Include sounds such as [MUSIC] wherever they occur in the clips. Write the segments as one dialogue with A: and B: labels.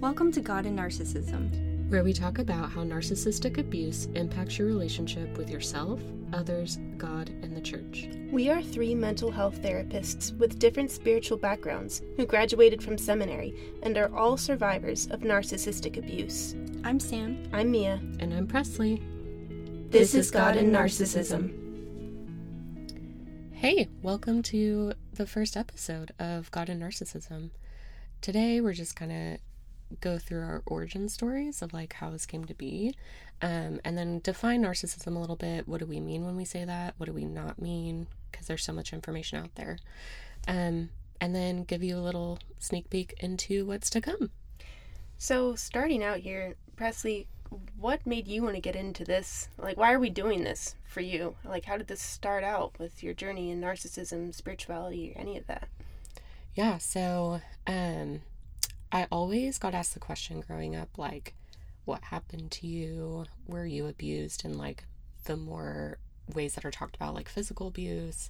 A: Welcome to God and Narcissism,
B: where we talk about how narcissistic abuse impacts your relationship with yourself, others, God, and the church.
C: We are three mental health therapists with different spiritual backgrounds who graduated from seminary and are all survivors of narcissistic abuse.
A: I'm Sam.
C: I'm Mia.
B: And I'm Presley.
C: This, this is God and Narcissism.
B: Hey, welcome to the first episode of God and Narcissism. Today we're just kind of go through our origin stories of like how this came to be. Um, and then define narcissism a little bit. What do we mean when we say that? What do we not mean? Because there's so much information out there. Um, and then give you a little sneak peek into what's to come.
C: So starting out here presley what made you want to get into this? Like why are we doing this for you? Like how did this start out with your journey in narcissism spirituality or any of that?
B: Yeah so um I always got asked the question growing up, like, what happened to you? Were you abused? And like the more ways that are talked about, like physical abuse.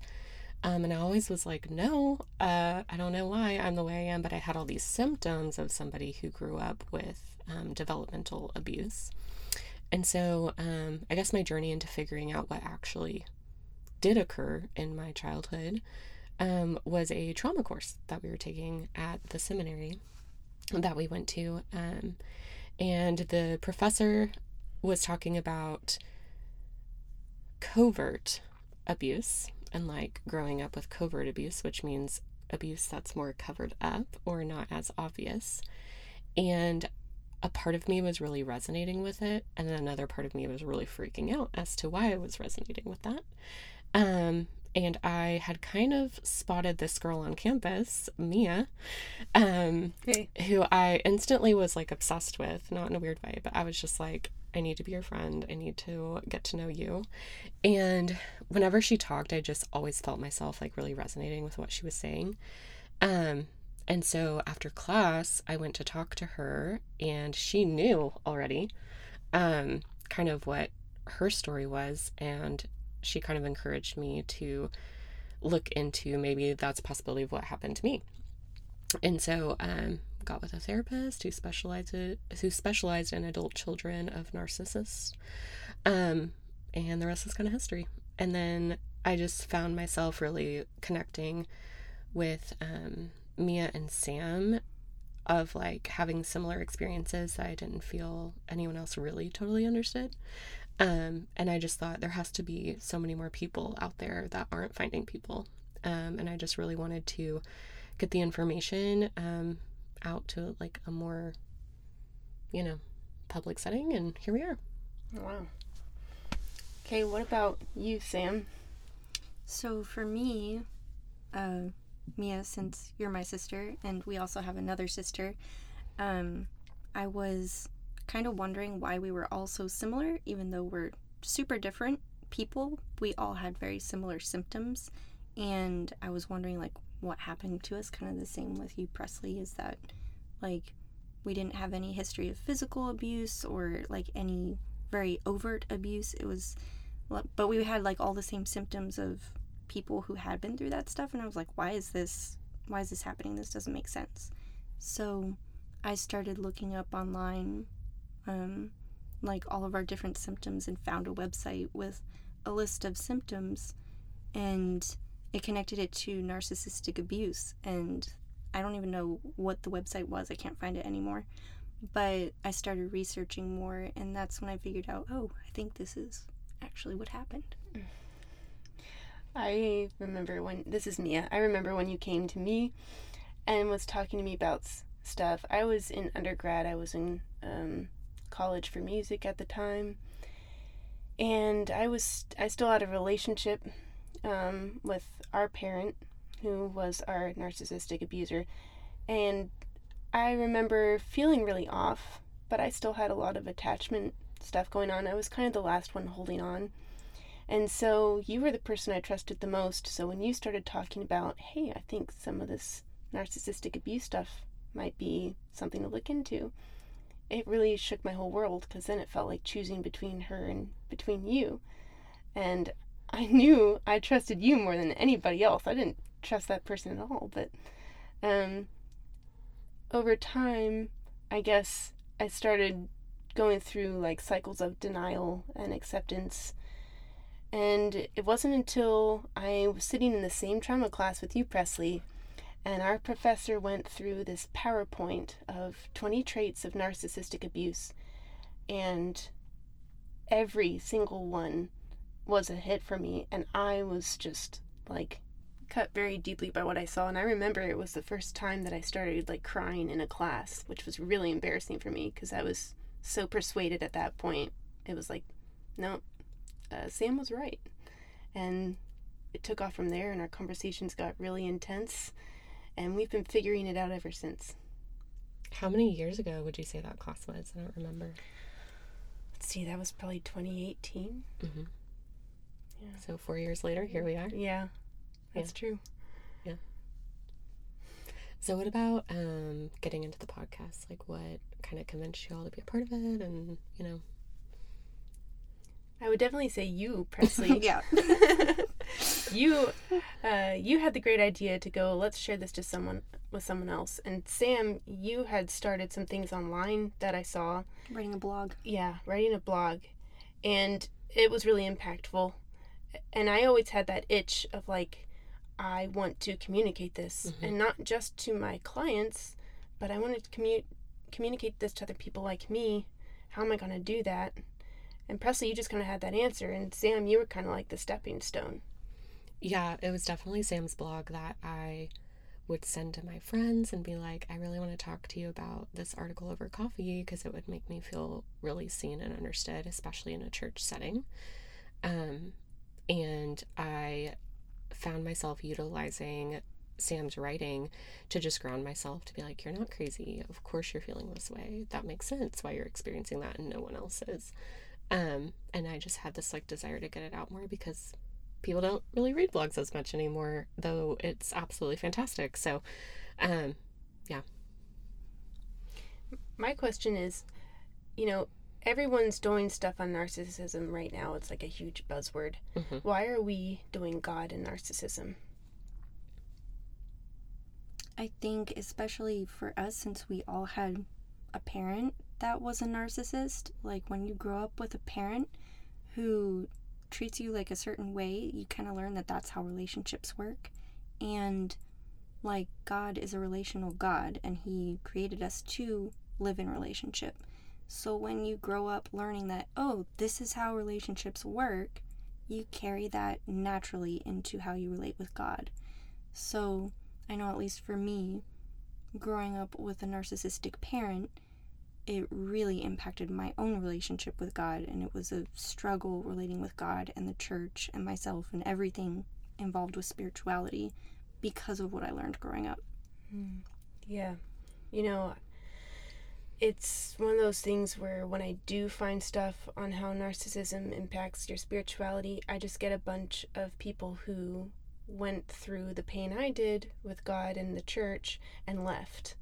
B: Um, and I always was like, no, uh, I don't know why I'm the way I am, but I had all these symptoms of somebody who grew up with um, developmental abuse. And so um, I guess my journey into figuring out what actually did occur in my childhood um, was a trauma course that we were taking at the seminary that we went to. Um, and the professor was talking about covert abuse and like growing up with covert abuse, which means abuse that's more covered up or not as obvious. And a part of me was really resonating with it, and then another part of me was really freaking out as to why I was resonating with that. Um, and I had kind of spotted this girl on campus, Mia, um, hey. who I instantly was like obsessed with, not in a weird way, but I was just like, I need to be your friend. I need to get to know you. And whenever she talked, I just always felt myself like really resonating with what she was saying. Um, and so after class, I went to talk to her, and she knew already um, kind of what her story was. And she kind of encouraged me to look into maybe that's a possibility of what happened to me. And so um, got with a therapist who specialized who specialized in adult children of narcissists. Um, and the rest is kind of history. And then I just found myself really connecting with um, Mia and Sam of like having similar experiences that I didn't feel anyone else really totally understood. Um, and I just thought there has to be so many more people out there that aren't finding people. Um, and I just really wanted to get the information um, out to like a more, you know, public setting. And here we are.
C: Wow. Okay, what about you, Sam?
A: So for me, uh, Mia, since you're my sister, and we also have another sister, um, I was kind of wondering why we were all so similar, even though we're super different people. We all had very similar symptoms, and I was wondering like what happened to us. Kind of the same with you, Presley. Is that like we didn't have any history of physical abuse or like any very overt abuse. It was, but we had like all the same symptoms of people who had been through that stuff, and I was like, why is this? Why is this happening? This doesn't make sense. So I started looking up online um, like all of our different symptoms and found a website with a list of symptoms and it connected it to narcissistic abuse and I don't even know what the website was. I can't find it anymore. But I started researching more and that's when I figured out, oh, I think this is actually what happened.
C: I remember when this is Mia. I remember when you came to me and was talking to me about stuff. I was in undergrad. I was in um, college for music at the time. And I was I still had a relationship um, with our parent, who was our narcissistic abuser, and I remember feeling really off, but I still had a lot of attachment stuff going on. I was kind of the last one holding on. And so you were the person I trusted the most. So when you started talking about, hey, I think some of this narcissistic abuse stuff might be something to look into, it really shook my whole world because then it felt like choosing between her and between you. And I [LAUGHS] knew I trusted you more than anybody else. I didn't trust that person at all, but um, over time, I guess I started going through like cycles of denial and acceptance. And it wasn't until I was sitting in the same trauma class with you, Presley, and our professor went through this PowerPoint of 20 traits of narcissistic abuse. And every single one was a hit for me. And I was just like cut very deeply by what I saw. And I remember it was the first time that I started like crying in a class, which was really embarrassing for me because I was so persuaded at that point. It was like, no, uh, Sam was right. And it took off from there, and our conversations got really intense. And we've been figuring it out ever since.
B: How many years ago would you say that class was? I don't remember.
C: Let's see, that was probably 2018.
B: Mm-hmm. Yeah. So four years later, here we are.
C: Yeah, that's
B: yeah.
C: true.
B: Yeah. So what about um, getting into the podcast? Like, what kind of convinced you all to be a part of it, and you know?
C: I would definitely say you, [LAUGHS] Presley.
A: yeah. [LAUGHS]
C: you, uh, you had the great idea to go. Let's share this to someone with someone else. And Sam, you had started some things online that I saw.
A: Writing a blog.
C: Yeah, writing a blog, and it was really impactful. And I always had that itch of like, I want to communicate this,
B: Mhm.
C: and not just to my clients, but I wanted to commu- communicate this to other people like me. How am I going to do that? And Presley, you just kind of had that answer, and Sam, you were kind of like the stepping stone.
B: Yeah, it was definitely Sam's blog that I would send to my friends and be like, I really want to talk to you about this article over coffee because it would make me feel really seen and understood, especially in a church setting. Um, and I found myself utilizing Sam's writing to just ground myself to be like, you're not crazy. Of course you're feeling this way. That makes sense why you're experiencing that and no one else is. Um, and I just had this like desire to get it out more because people don't really read blogs as much anymore, though it's absolutely fantastic. So, um, yeah.
C: My question is, you know, everyone's doing stuff on narcissism right now. It's like a huge buzzword.
B: mhm.
C: Why are we doing God and narcissism?
A: I think, especially for us, since we all had a parent that was a narcissist, like when you grow up with a parent who treats you like a certain way, you kind of learn that that's how relationships work. And like, God is a relational God, and He created us to live in relationship. So when you grow up learning that, oh, this is how relationships work, you carry that naturally into how you relate with God. So, I know at least for me, growing up with a narcissistic parent, it really impacted my own relationship with God, and it was a struggle relating with God and the church and myself and everything involved with spirituality because of what I learned growing up. Hmm.
C: Yeah. You know, it's one of those things where when I do find stuff on how narcissism impacts your spirituality, I just get a bunch of people who went through the pain I did with God and the church and left.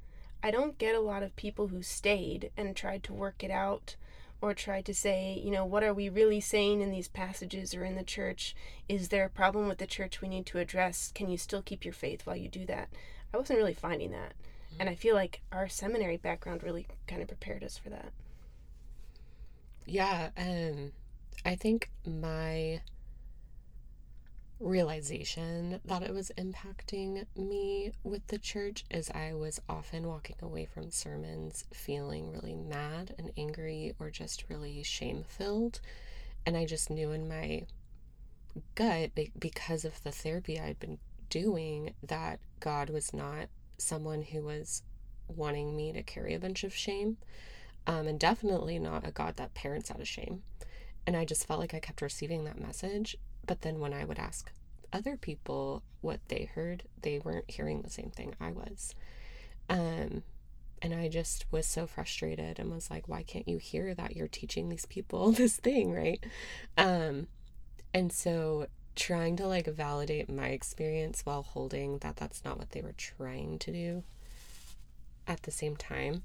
C: I don't get a lot of people who stayed and tried to work it out or tried to say, you know, what are we really saying in these passages or in the church? Is there a problem with the church we need to address? Can you still keep your faith while you do that? I wasn't really finding that. And I feel like our seminary background really kind of prepared us for that.
B: Yeah, um, I think my realization that it was impacting me with the church is I was often walking away from sermons feeling really mad and angry or just really shame filled. And I just knew in my gut, because of the therapy I'd been doing, that God was not someone who was wanting me to carry a bunch of shame. Um, and definitely not a God that parents out of shame. And I just felt like I kept receiving that message. But then when I would ask other people what they heard, they weren't hearing the same thing I was. Um, and I just was so frustrated and was like, why can't you hear that you're teaching these people [LAUGHS] this thing, right? Um, and so trying to like validate my experience while holding that that's not what they were trying to do at the same time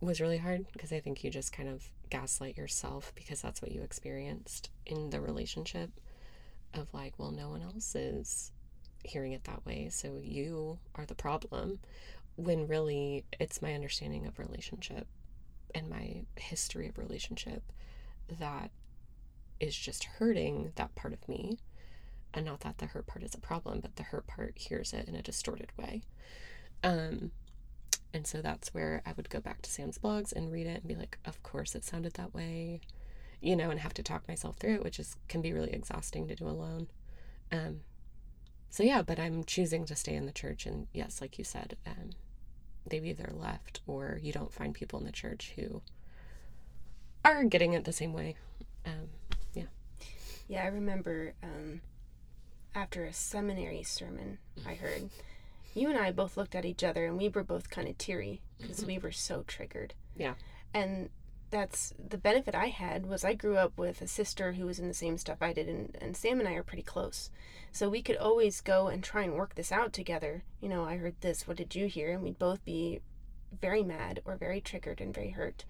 B: was really hard because I think you just kind of gaslight yourself because that's what you experienced in the relationship of like, well, no one else is hearing it that way, so you are the problem. when really it's my understanding of relationship and my history of relationship that is just hurting that part of me. And not that the hurt part is a problem, but the hurt part hears it in a distorted way. Um, and so that's where I would go back to Sam's blogs and read it and be like, of course it sounded that way, you know, and have to talk myself through it, which is can be really exhausting to do alone. Um, so yeah, but I'm choosing to stay in the church, and yes, like you said, um, they've either left or you don't find people in the church who are getting it the same way. Um, yeah.
C: Yeah, I remember um, after a seminary sermon I heard, you and I both looked at each other and we were both kind of teary because we were so triggered.
B: Yeah.
C: And that's the benefit I had was I grew up with a sister who was in the same stuff I did, and, and Sam and I are pretty close. So we could always go and try and work this out together. You know, I heard this, what did you hear? And we'd both be very mad or very triggered and very hurt.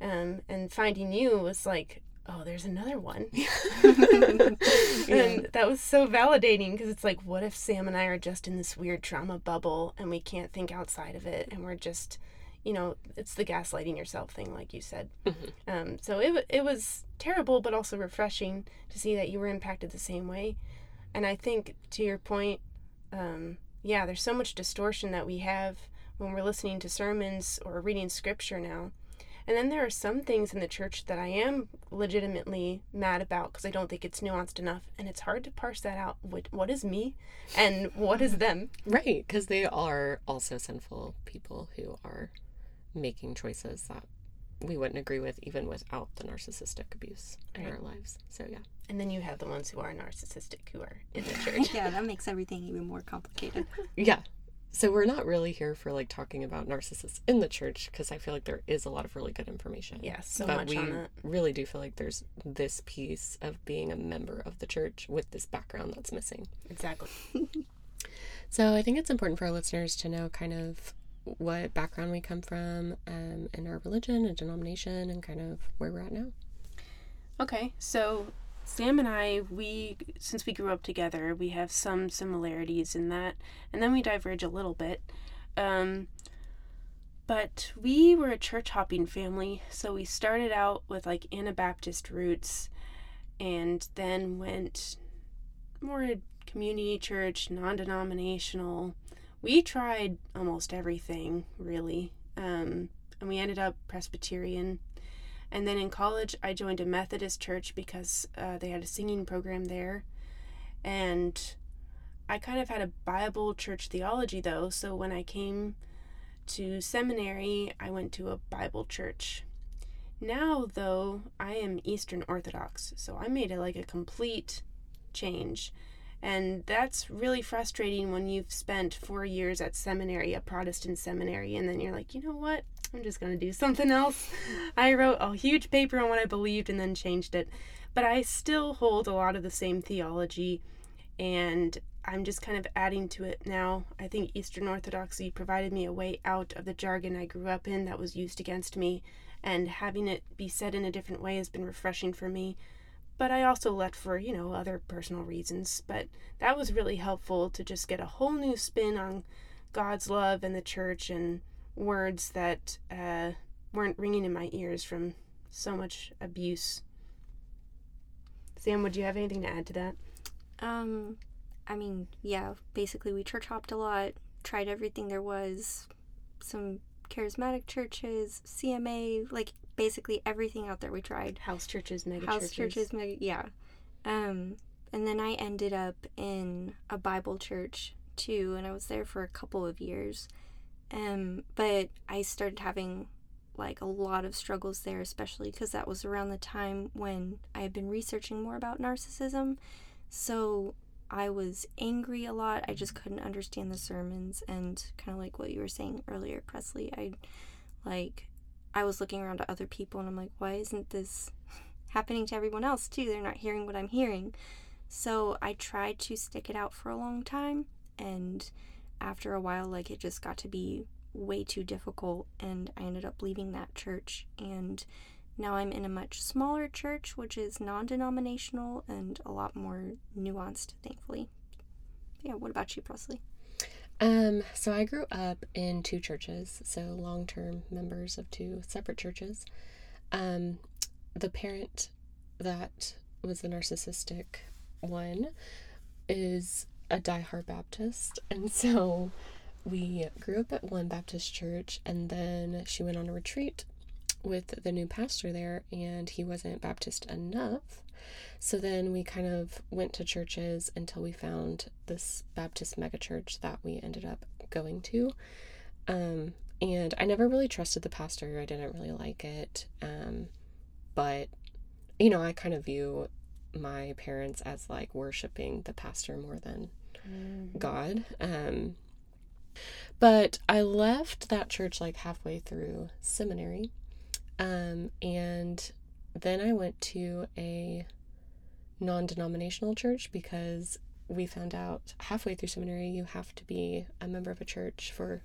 C: Um, and finding you was like, oh, there's another one. [LAUGHS] [LAUGHS] and that was so validating because it's like, what if Sam and I are just in this weird trauma bubble and we can't think outside of it and we're just, you know, it's the gaslighting yourself thing, like you said. Um, so it, it was terrible, but also refreshing to see that you were impacted the same way. And I think to your point, um, yeah, there's so much distortion that we have when we're listening to sermons or reading scripture now. And then there are some things in the church that I am legitimately mad about because I don't think it's nuanced enough. And it's hard to parse that out. What, what is me and what is them?
B: Right, because they are also sinful people who are making choices that we wouldn't agree with even without the narcissistic abuse in
C: Right.
B: our lives. So yeah.
C: And then you have the ones who are narcissistic who are in the church. [LAUGHS]
A: yeah, that makes everything even more complicated.
B: Yeah. So we're not really here for like talking about narcissists in the church because I feel like there is a lot of really good information.
C: yeah, so
B: but
C: much
B: we
C: on that.
B: really do feel like there's this piece of being a member of the church with this background that's missing.
C: Exactly. [LAUGHS]
B: So I think it's important for our listeners to know kind of what background we come from um, in our religion and denomination and kind of where we're at now.
C: Okay, so Sam and I, we since we grew up together, we have some similarities in that, and then we diverge a little bit. Um, but we were a church hopping family, so we started out with like Anabaptist roots, and then went more community church, non-denominational. We tried almost everything, really, um, and we ended up Presbyterian. And then in college, I joined a Methodist church because uh, they had a singing program there. And I kind of had a Bible church theology, though. So when I came to seminary, I went to a Bible church. Now, though, I am Eastern Orthodox. So I made it like a complete change. And that's really frustrating when you've spent four years at seminary, a Protestant seminary, and then you're like, you know what? I'm just going to do something else. I wrote a huge paper on what I believed and then changed it. But I still hold a lot of the same theology, and I'm just kind of adding to it now. I think Eastern Orthodoxy provided me a way out of the jargon I grew up in that was used against me, and having it be said in a different way has been refreshing for me but I also left for, you know, other personal reasons. But that was really helpful to just get a whole new spin on God's love and the church and words that uh, weren't ringing in my ears from so much abuse. Sam, would you have anything to add to that?
A: Um, I mean, yeah, basically we church hopped a lot, tried everything there was, some charismatic churches, CMA, like basically everything out there we tried.
C: House churches, mega
A: House
C: churches.
A: churches, mega, yeah. Um, and then I ended up in a Bible church too, and I was there for a couple of years. Um, but I started having like a lot of struggles there, especially because that was around the time when I had been researching more about narcissism. So I was angry a lot. I just couldn't understand the sermons, and kind of like what you were saying earlier, Presley. I like I was looking around at other people, and I'm like, why isn't this [LAUGHS] happening to everyone else too? They're not hearing what I'm hearing. So I tried to stick it out for a long time, and after a while, like it just got to be way too difficult, and I ended up leaving that church. And now I'm in a much smaller church, which is non denominational and a lot more nuanced, thankfully. Yeah, what about you, Presley?
B: Um, so I grew up in two churches, so long term members of two separate churches. Um, the parent that was the narcissistic one is a diehard Baptist, and so we grew up at one Baptist church, and then she went on a retreat with the new pastor there, and he wasn't Baptist enough. So then we kind of went to churches until we found this Baptist megachurch that we ended up going to. Um, and I never really trusted the pastor. I didn't really like it. Um, but, you know, I kind of view my parents as like worshiping the pastor more than mm-hmm. God. Um, but I left that church like halfway through seminary. Um, and then I went to a non denominational church because we found out halfway through seminary you have to be a member of a church for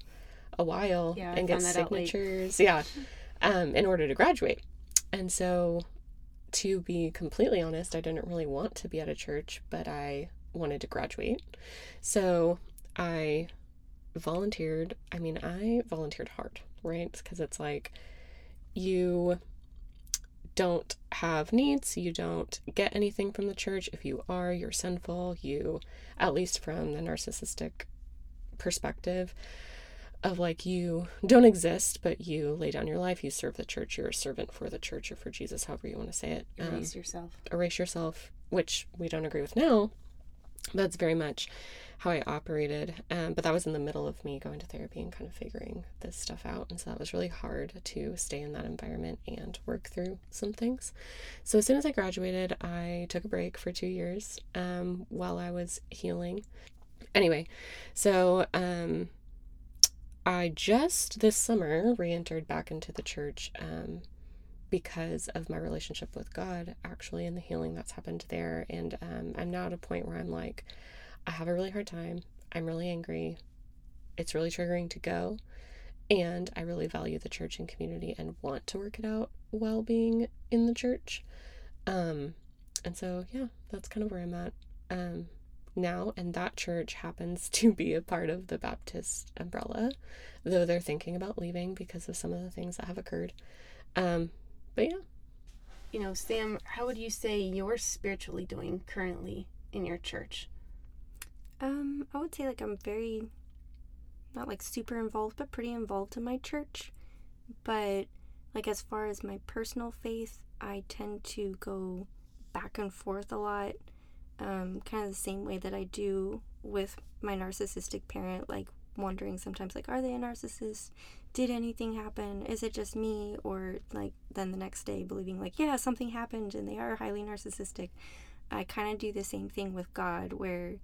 B: a while yeah, and get signatures. Yeah. Um, in order to graduate. And so to be completely honest, I didn't really want to be at a church, but I wanted to graduate. So I volunteered. I mean, I volunteered hard, right? Because it's like you don't have needs, you don't get anything from the church. If you are, you're sinful. You, at least from the narcissistic perspective, of like you don't exist, but you lay down your life, you serve the church, you're a servant for the church or for Jesus, however you want to say it.
C: Erase um, yourself.
B: Erase yourself, which we don't agree with now. That's very much how I operated. Um, but that was in the middle of me going to therapy and kind of figuring this stuff out. And so that was really hard to stay in that environment and work through some things. So as soon as I graduated, I took a break for two years um, while I was healing. Anyway, so um, I just this summer re entered back into the church. Because of my relationship with God, actually, and the healing that's happened there. And um, I'm now at a point where I'm like, I have a really hard time. I'm really angry. It's really triggering to go. And I really value the church and community and want to work it out while being in the church. Um, and so, yeah, that's kind of where I'm at um, now. And that church happens [LAUGHS] to be a part of the Baptist umbrella, though they're thinking about leaving because of some of the things that have occurred. Um, but yeah.
C: You know, Sam, how would you say you're spiritually doing currently in your church?
A: Um, I would say like I'm very not like super involved, but pretty involved in my church. But like as far as my personal faith, I tend to go back and forth a lot. Um, kind of the same way that I do with my narcissistic parent, like wondering sometimes like are they a narcissist? Did anything happen? Is it just me? Or like then the next day believing like, yeah, something happened and they are highly narcissistic. I kind of do the same thing with God where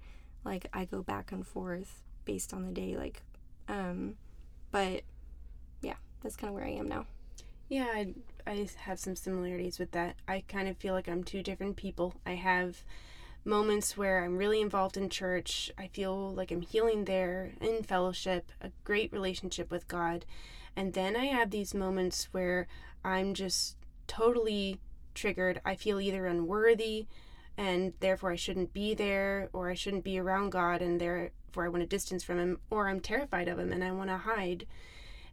A: like I go back and forth based on the day like um but yeah that's kind of where I am now
C: yeah I, I have some similarities with that I kind of feel like I'm two different people I have moments where I'm really involved in church I feel like I'm healing there in fellowship a great relationship with God and then I have these moments where I'm just totally triggered I feel either unworthy and therefore I shouldn't be there or I shouldn't be around God and therefore I want to distance from him or I'm terrified of him and I want to hide.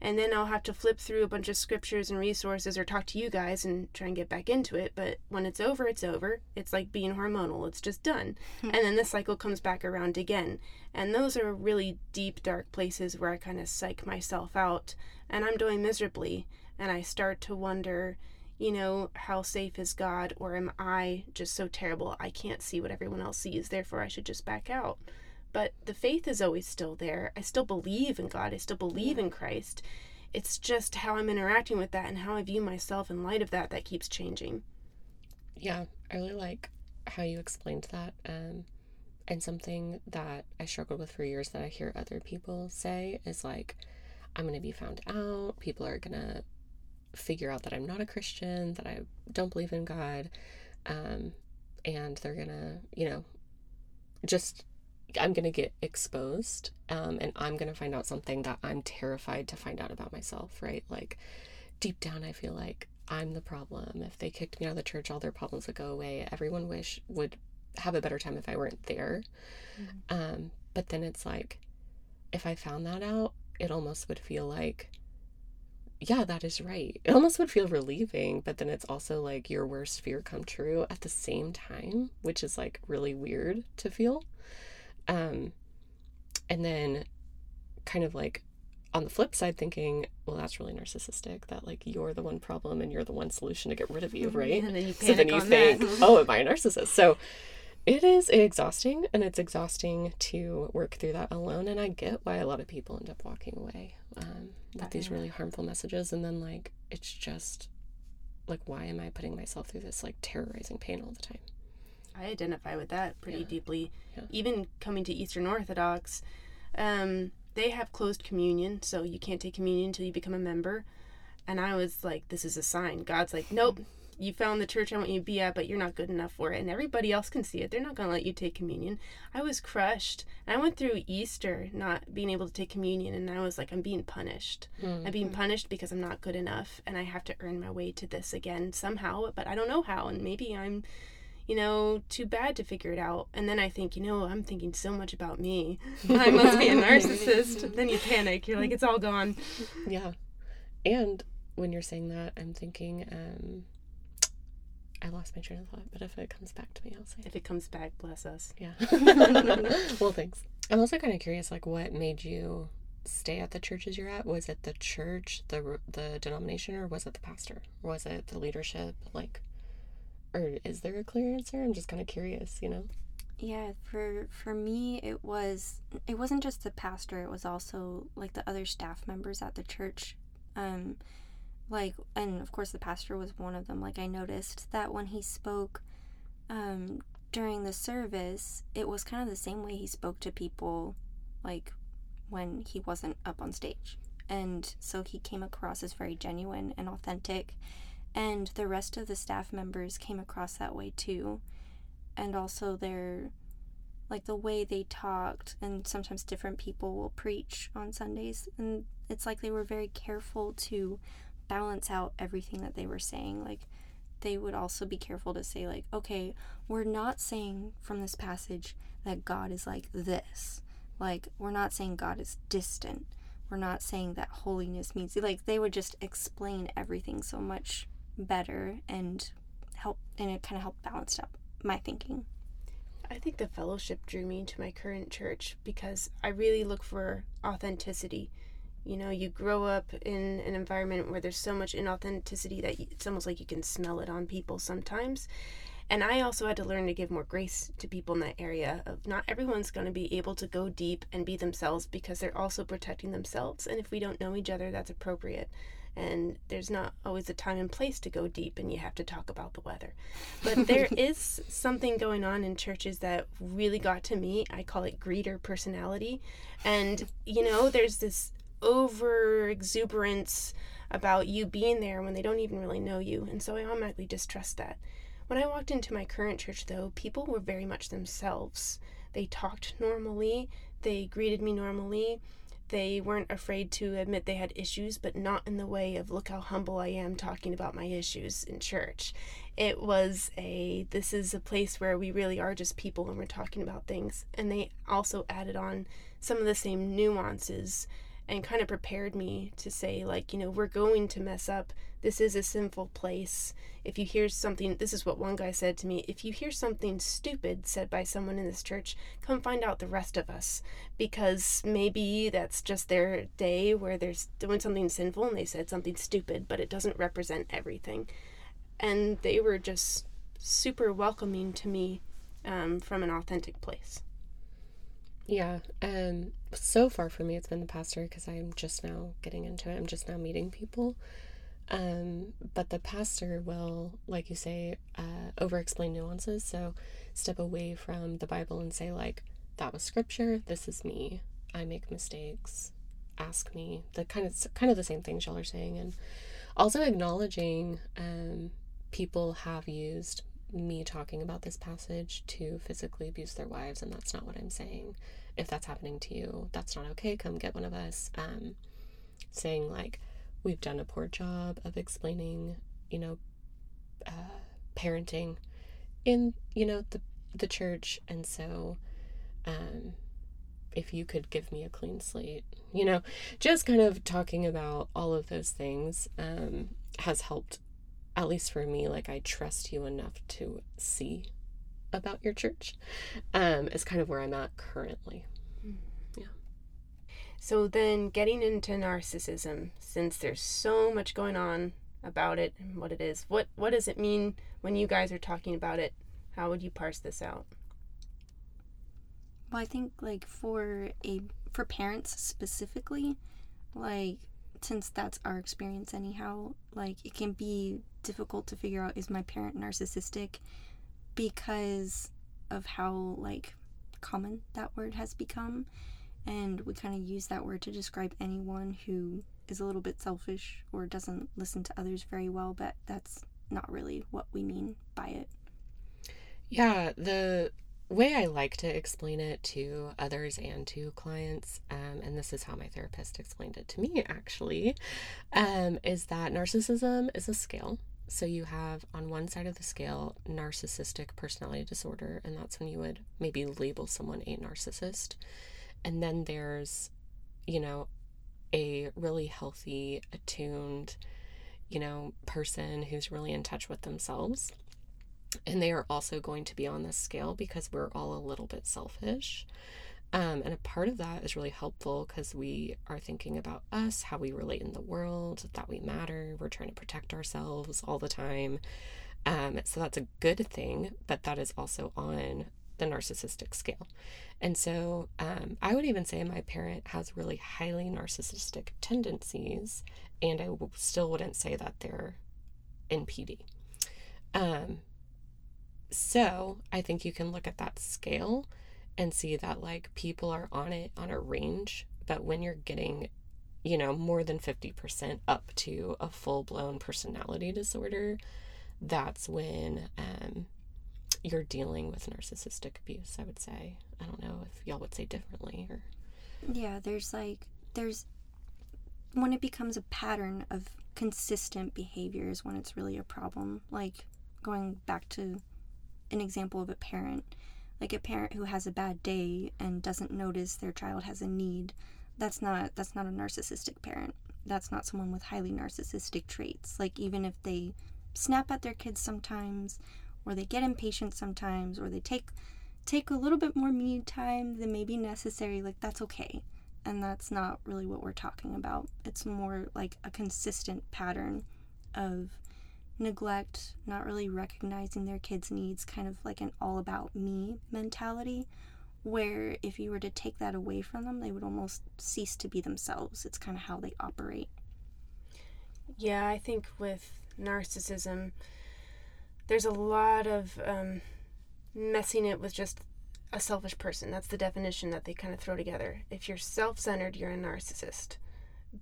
C: And then I'll have to flip through a bunch of scriptures and resources or talk to you guys and try and get back into it. But when it's over, it's over. It's like being hormonal, it's just done. Hmm. and then the cycle comes back around again. And those are really deep, dark places where I kind of psych myself out and I'm doing miserably. And I start to wonder you know, how safe is God, or am I just so terrible I can't see what everyone else sees, therefore I should just back out? But the faith is always still there. I still believe in God, I still believe in Christ. It's just how I'm interacting with that and how I view myself in light of that that keeps changing.
B: Yeah, I really like how you explained that. Um, and something that I struggled with for years that I hear other people say is like, I'm going to be found out. People are going to figure out that I'm not a Christian, that I don't believe in God, um, and they're gonna, you know, just I'm gonna get exposed, um, and I'm gonna find out something that I'm terrified to find out about myself, right? Like deep down, I feel like I'm the problem. If they kicked me out of the church, all their problems would go away. Everyone wish would have a better time if I weren't there. Mm-hmm. Um, but then it's like, if I found that out, it almost would feel like, yeah, that is right. It almost would feel relieving, but then it's also like your worst fear come true at the same time, which is like really weird to feel. Um, and then kind of like on the flip side thinking well that's really narcissistic that like you're the one problem and you're the one solution to get rid of you right?
C: And then you
B: so then you think
C: that.
B: oh am i a narcissist? So it is exhausting and it's exhausting to work through that alone and i get why a lot of people end up walking away um, with these really harmful messages and then like it's just like why am i putting myself through this like terrorizing pain all the time
C: I identify with that pretty
B: Yeah.
C: deeply.
B: Yeah.
C: Even coming to Eastern Orthodox, um, they have closed communion, so you can't take communion until you become a member. And I was like, this is a sign. God's like, nope, you found the church I want you to be at, but you're not good enough for it. And everybody else can see it. They're not going to let you take communion. I was crushed. And I went through Easter not being able to take communion, and I was like, I'm being punished.
B: Mm.
C: I'm being punished because I'm not good enough, and I have to earn my way to this again somehow, but I don't know how. And maybe I'm you know, too bad to figure it out. And then I think, you know, I'm thinking so much about me. [LAUGHS] I must be a narcissist. then you panic. You're like, it's all gone.
B: Yeah. And when you're saying that, I'm thinking, um, I lost my train of thought, but if it comes back to me, I'll say.
C: If it comes back, bless us.
B: Yeah. [LAUGHS] [LAUGHS] well, thanks. I'm also kind of curious, like, what made you stay at the churches you're at? Was it the church, the the denomination, or was it the pastor? Was it the leadership? Like, or is there a clear answer? I'm just kind of curious, you know.
A: Yeah, for for me it was it wasn't just the pastor, it was also like the other staff members at the church. Um like and of course the pastor was one of them. Like I noticed that when he spoke um during the service, it was kind of the same way he spoke to people like when he wasn't up on stage. And so he came across as very genuine and authentic. And the rest of the staff members came across that way too. And also their like the way they talked and sometimes different people will preach on Sundays. And it's like they were very careful to balance out everything that they were saying. Like they would also be careful to say like okay we're not saying from this passage that God is like this. Like we're not saying God is distant. We're not saying that holiness means like they would just explain everything so much better and help and it kind of helped balance up my thinking.
C: I think the fellowship drew me to my current church because I really look for authenticity. You know, you grow up in an environment where there's so much inauthenticity that it's almost like you can smell it on people sometimes. And I also had to learn to give more grace to people in that area of not everyone's going to be able to go deep and be themselves because they're also protecting themselves. And if we don't know each other, that's appropriate. And there's not always a time and place to go deep and you have to talk about the weather. But there [LAUGHS] is something going on in churches that really got to me. I call it greeter personality. And, you know, there's this over exuberance about you being there when they don't even really know you. And so I automatically distrust that. When I walked into my current church, though, people were very much themselves. They talked normally, they greeted me normally. They weren't afraid to admit they had issues, but not in the way of, look how humble I am talking about my issues in church. It was a, this is a place where we really are just people and we're talking about things. And they also added on some of the same nuances and kind of prepared me to say, like, you know, we're going to mess up. This is a sinful place. If you hear something, this is what one guy said to me if you hear something stupid said by someone in this church, come find out the rest of us. Because maybe that's just their day where they're doing something sinful and they said something stupid, but it doesn't represent everything. And they were just super welcoming to me um, from an authentic place.
B: Yeah. Um. So far for me, it's been the pastor because I'm just now getting into it. I'm just now meeting people. Um. But the pastor will, like you say, uh, over-explain nuances. So step away from the Bible and say like, "That was scripture. This is me. I make mistakes. Ask me." The kind of kind of the same things y'all are saying, and also acknowledging um, people have used me talking about this passage to physically abuse their wives, and that's not what I'm saying. If that's happening to you, that's not okay. Come get one of us. Um, saying like, we've done a poor job of explaining, you know, uh, parenting in you know the the church, and so, um, if you could give me a clean slate, you know, just kind of talking about all of those things um, has helped, at least for me. Like, I trust you enough to see about your church, um, is kind of where I'm at currently. Yeah.
C: So then getting into narcissism, since there's so much going on about it and what it is, what what does it mean when you guys are talking about it? How would you parse this out?
A: Well, I think like for a for parents specifically, like since that's our experience anyhow, like it can be difficult to figure out is my parent narcissistic because of how like common that word has become and we kind of use that word to describe anyone who is a little bit selfish or doesn't listen to others very well, but that's not really what we mean by it.
B: Yeah, the way I like to explain it to others and to clients, um, and this is how my therapist explained it to me actually, um, is that narcissism is a scale. So you have on one side of the scale narcissistic personality disorder, and that's when you would maybe label someone a narcissist. And then there's, you know, a really healthy, attuned, you know, person who's really in touch with themselves. And they are also going to be on this scale because we're all a little bit selfish. Um, and a part of that is really helpful because we are thinking about us, how we relate in the world, that we matter. We're trying to protect ourselves all the time. Um, so that's a good thing, but that is also on the narcissistic scale. And so um, I would even say my parent has really highly narcissistic tendencies, and I w- still wouldn't say that they're NPD. Um, so I think you can look at that scale and see that like people are on it on a range, but when you're getting, you know, more than 50% up to a full blown personality disorder, that's when um, you're dealing with narcissistic abuse, I would say. I don't know if y'all would say differently or
A: Yeah, there's like there's when it becomes a pattern of consistent behaviors when it's really a problem. Like going back to an example of a parent, like a parent who has a bad day and doesn't notice their child has a need. That's not that's not a narcissistic parent. That's not someone with highly narcissistic traits. Like even if they snap at their kids sometimes or they get impatient sometimes or they take take a little bit more me time than maybe necessary like that's okay and that's not really what we're talking about it's more like a consistent pattern of neglect not really recognizing their kids needs kind of like an all about me mentality where if you were to take that away from them they would almost cease to be themselves it's kind of how they operate
C: yeah i think with narcissism there's a lot of um, messing it with just a selfish person. That's the definition that they kind of throw together. If you're self centered, you're a narcissist.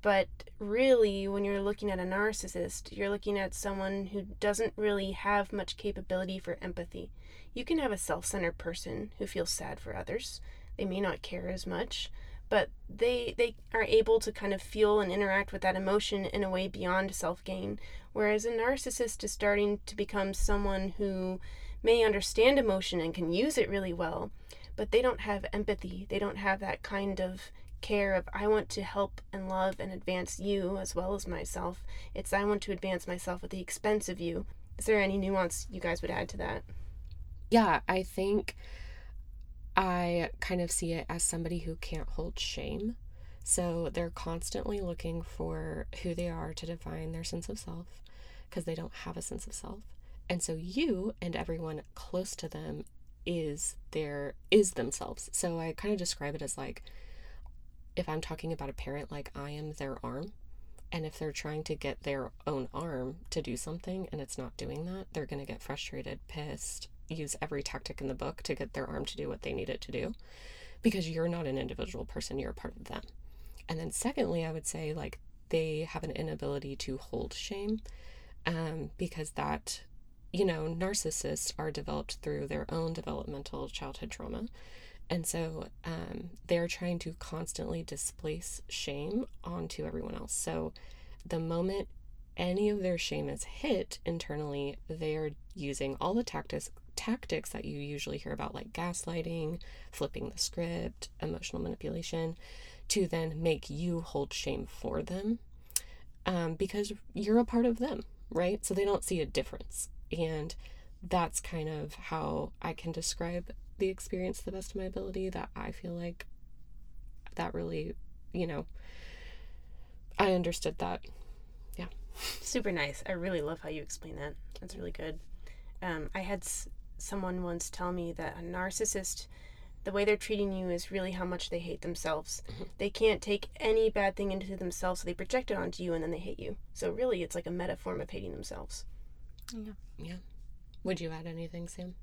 C: But really, when you're looking at a narcissist, you're looking at someone who doesn't really have much capability for empathy. You can have a self centered person who feels sad for others, they may not care as much, but they they are able to kind of feel and interact with that emotion in a way beyond self gain whereas a narcissist is starting to become someone who may understand emotion and can use it really well but they don't have empathy. They don't have that kind of care of i want to help and love and advance you as well as myself it's i want to advance myself at the expense of you is there any nuance you guys would add to that
B: yeah i think I kind of see it as somebody who can't hold shame. So they're constantly looking for who they are to define their sense of self because they don't have a sense of self. And so you and everyone close to them is their is themselves. So I kind of describe it as like if I'm talking about a parent like I am their arm and if they're trying to get their own arm to do something and it's not doing that, they're going to get frustrated, pissed, use every tactic in the book to get their arm to do what they need it to do because you're not an individual person, you're a part of them. And then, secondly, I would say like they have an inability to hold shame um, because that, you know, narcissists are developed through their own developmental childhood trauma. And so um, they're trying to constantly displace shame onto everyone else. So the moment any of their shame is hit internally, they are using all the tactics tactics that you usually hear about, like gaslighting, flipping the script, emotional manipulation, to then make you hold shame for them um, because you're a part of them, right? So they don't see a difference. And that's kind of how I can describe the experience to the best of my ability that I feel like that really, you know, I understood that. Yeah.
C: Super nice. I really love how you explain that. That's really good. Um, I had s- someone once tell me that a narcissist, the way they're treating you is really how much they hate themselves. They can't take any bad thing into themselves, so they project it onto you and then they hate you. So really, it's like a meta form of hating themselves.
B: Yeah. Yeah. Would you add anything, Sam?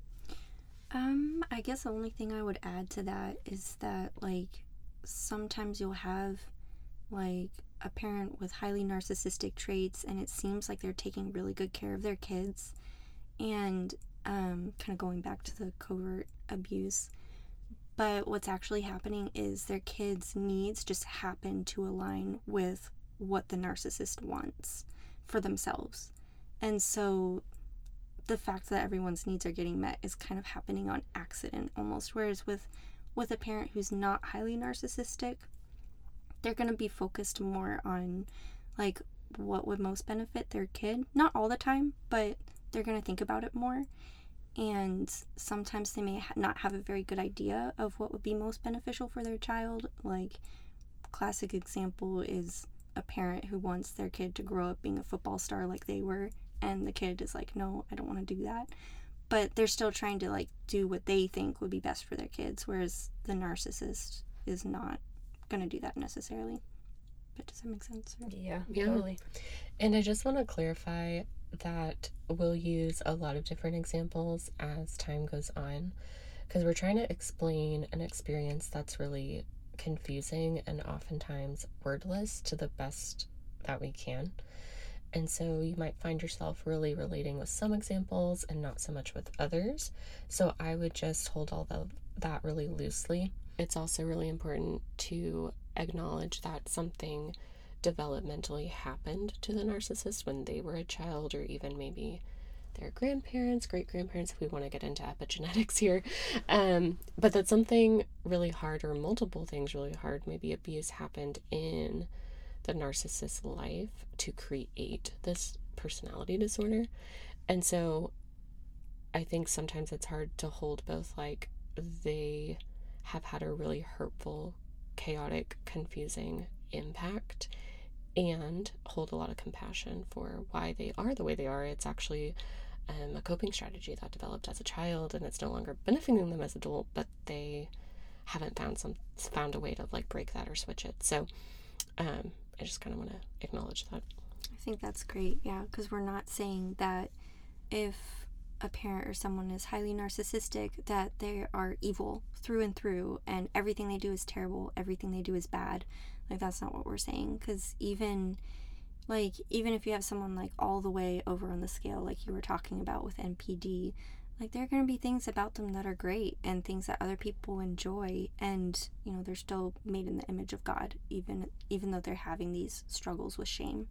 A: Um, I guess the only thing I would add to that is that like sometimes you'll have like a parent with highly narcissistic traits and it seems like they're taking really good care of their kids. And um kind of going back to the covert abuse but what's actually happening is their kids needs just happen to align with what the narcissist wants for themselves. And so the fact that everyone's needs are getting met is kind of happening on accident almost whereas with with a parent who's not highly narcissistic they're going to be focused more on like what would most benefit their kid. Not all the time but they're going to think about it more. And sometimes they may ha- not have a very good idea of what would be most beneficial for their child. Like classic example is a parent who wants their kid to grow up being a football star like they were and the kid is like no i don't want to do that but they're still trying to like do what they think would be best for their kids whereas the narcissist is not going to do that necessarily but does that make sense or-
C: Yeah,
B: Yeah.
C: totally.
B: And I just want to clarify that we'll use a lot of different examples as time goes on because we're trying to explain an experience that's really confusing and oftentimes wordless to the best that we can. And so you might find yourself really relating with some examples and not so much with others. So I would just hold all of that really loosely. It's also really important to acknowledge that something developmentally happened to the narcissist when they were a child, or even maybe their grandparents, great grandparents, if we want to get into epigenetics [LAUGHS] here. Um, but that something really hard, or multiple things really hard, maybe abuse happened in the narcissist's life to create this personality disorder. And so I think sometimes it's hard to hold both like they have had a really hurtful, chaotic, confusing impact and hold a lot of compassion for why they are the way they are. It's actually um, a coping strategy that developed as a child and it's no longer benefiting them as an adult, but they haven't found some found a way to like break that or switch it. So um, I just kind of want to acknowledge that.
A: I think that's great, yeah, because we're not saying that if a parent or someone is highly narcissistic, that they are evil through and through, and everything they do is terrible, everything they do is bad. Like, that's not what we're saying, because even. Like, even if you have someone like all the way over on the scale, like you were talking about with NPD, like there are going to be things about them that are great and things that other people enjoy and you know they're still made in the image of god even even though they're having these struggles with shame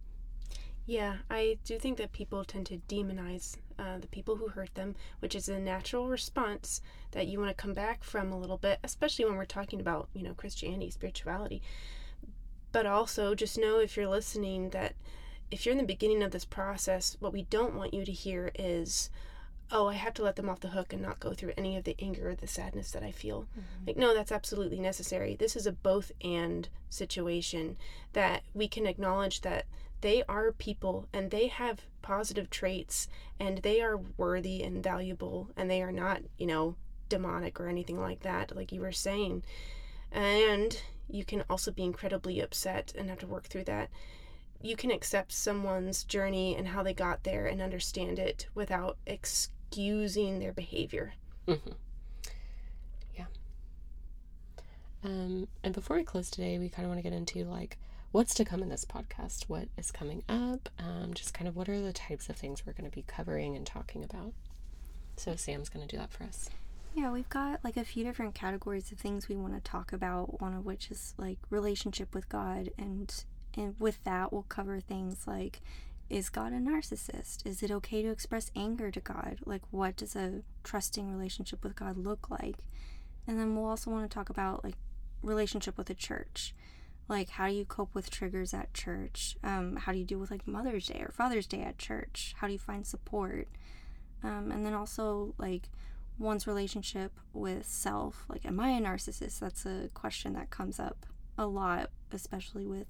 C: Yeah, I do think that people tend to demonize uh, the people who hurt them, which is a natural response that you want to come back from a little bit, especially when we're talking about, you know, Christianity, spirituality. But also, just know if you're listening that if you're in the beginning of this process, what we don't want you to hear is, oh, I have to let them off the hook and not go through any of the anger or the sadness that I feel. Mm-hmm. Like, no, that's absolutely necessary. This is a both and situation that we can acknowledge that they are people and they have positive traits and they are worthy and valuable and they are not, you know, demonic or anything like that, like you were saying. And you can also be incredibly upset and have to work through that. You can accept someone's journey and how they got there and understand it without excusing their behavior.
B: Mm-hmm. Yeah. Um, and before we close today, we kind of want to get into like what's to come in this podcast, what is coming up, um, just kind of what are the types of things we're going to be covering and talking about. So Sam's going to do that for us.
A: Yeah, we've got like a few different categories of things we want to talk about. One of which is like relationship with God, and and with that we'll cover things like is God a narcissist? Is it okay to express anger to God? Like, what does a trusting relationship with God look like? And then we'll also want to talk about like relationship with the church. Like, how do you cope with triggers at church? Um, how do you deal with like Mother's Day or Father's Day at church? How do you find support? Um, and then also like one's relationship with self. Like, am I a narcissist? That's a question that comes up a lot, especially with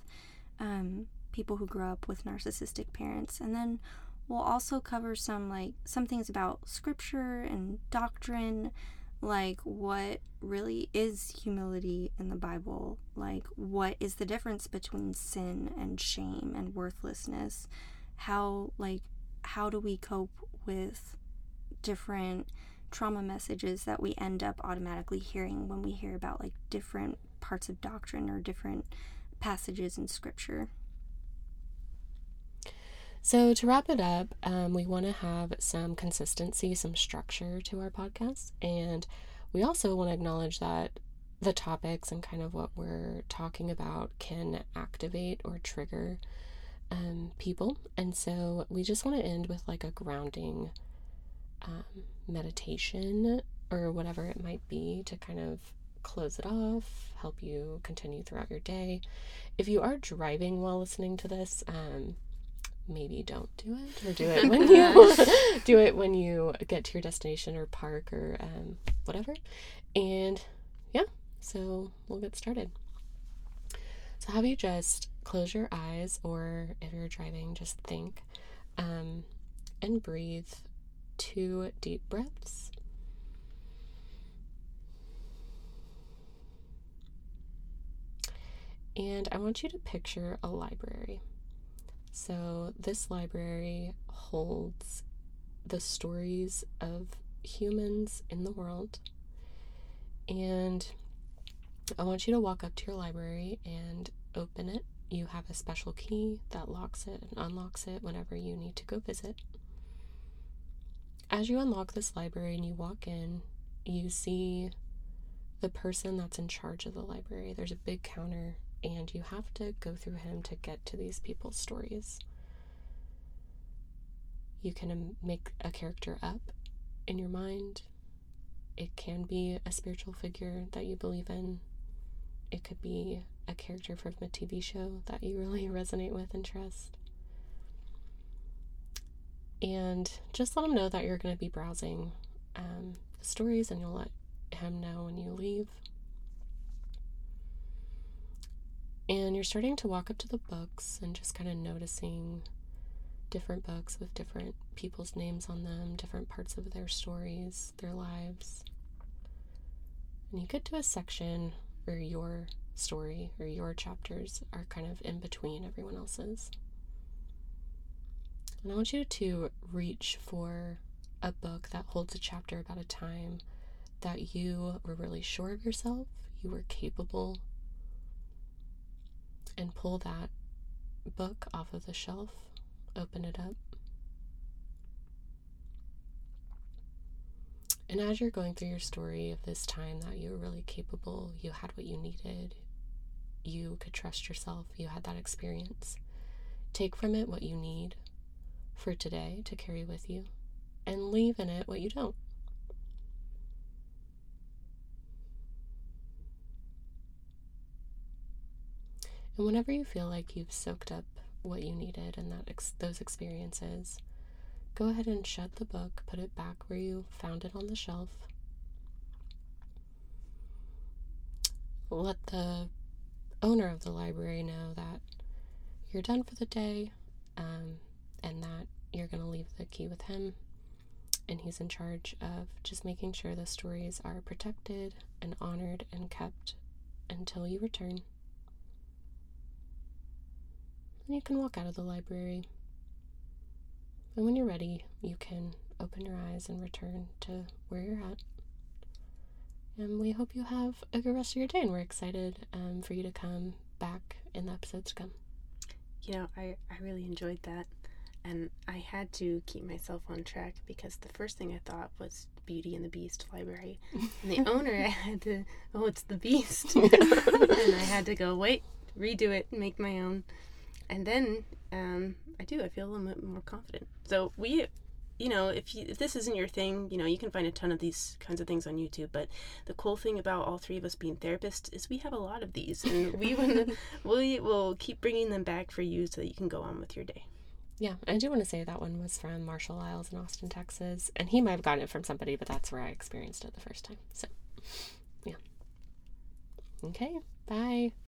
A: um, people who grow up with narcissistic parents. And then we'll also cover some like some things about scripture and doctrine, like what really is humility in the Bible, like what is the difference between sin and shame and worthlessness, how like how do we cope with different trauma messages that we end up automatically hearing when we hear about like different parts of doctrine or different passages in scripture.
B: So, to wrap it up, um, we want to have some consistency, some structure to our podcast. And we also want to acknowledge that the topics and kind of what we're talking about can activate or trigger um, people. And so, we just want to end with like a grounding um, meditation or whatever it might be to kind of close it off, help you continue throughout your day. If you are driving while listening to this, um, maybe don't do it or do it when you [LAUGHS] [LAUGHS] do it when you get to your destination or park or um, whatever. And yeah so we'll get started. So have you just close your eyes or if you're driving just think um, and breathe two deep breaths. And i want you to picture a library so, this library holds the stories of humans in the world. And I want you to walk up to your library and open it. You have a special key that locks it and unlocks it whenever you need to go visit. As you unlock this library and you walk in, you see the person that's in charge of the library. There's a big counter and you have to go through him to get to these people's stories. You can make a character up in your mind. It can be a spiritual figure that you believe in. It could be a character from a TV show that you really [LAUGHS] resonate with and trust. And just let him know that you're going to be browsing um, the stories and you'll let him know when you leave. And you're starting to walk up to the books and just kind of noticing different books with different people's names on them, different parts of their stories, their lives. And you get to a section where your story or your chapters are kind of in between everyone else's. And I want you to reach for a book that holds a chapter about a time that you were really sure of yourself, you were capable and pull that book off of the shelf, open it up. And as you're going through your story of this time that you were really capable, you had what you needed, you could trust yourself, you had that experience, take from it what you need for today to carry with you, and leave in it what you don't. And whenever you feel like you've soaked up what you needed and that ex- those experiences, go ahead and shut the book, put it back where you found it on the shelf. Let the owner of the library know that you're done for the day um, and that you're going to leave the key with him. And he's in charge of just making sure the stories are protected and honored and kept until you return and you can walk out of the library. And when you're ready, you can open your eyes and return to where you're at. And we hope you have a good rest of your day, and we're excited um, for you to come back in the episodes to come.
C: You know, I, I really enjoyed that. And I had to keep myself on track because the first thing I thought was Beauty and the Beast library. [LAUGHS] And the owner I had to, oh, it's the Beast. [LAUGHS] and I had to go, wait, redo it, make my own. And then um, I do. I feel a little bit more confident. So we, you know, if you, if this isn't your thing, you know, you can find a ton of these kinds of things on YouTube. But the cool thing about all three of us being therapists is we have a lot of these, and [LAUGHS] we wanna, we will keep bringing them back for you so that you can go on with your day.
B: Yeah, I do want to say that one was from Marshall Isles in Austin, Texas. And he might have gotten it from somebody, but that's where I experienced it the first time. So, yeah. Okay, bye.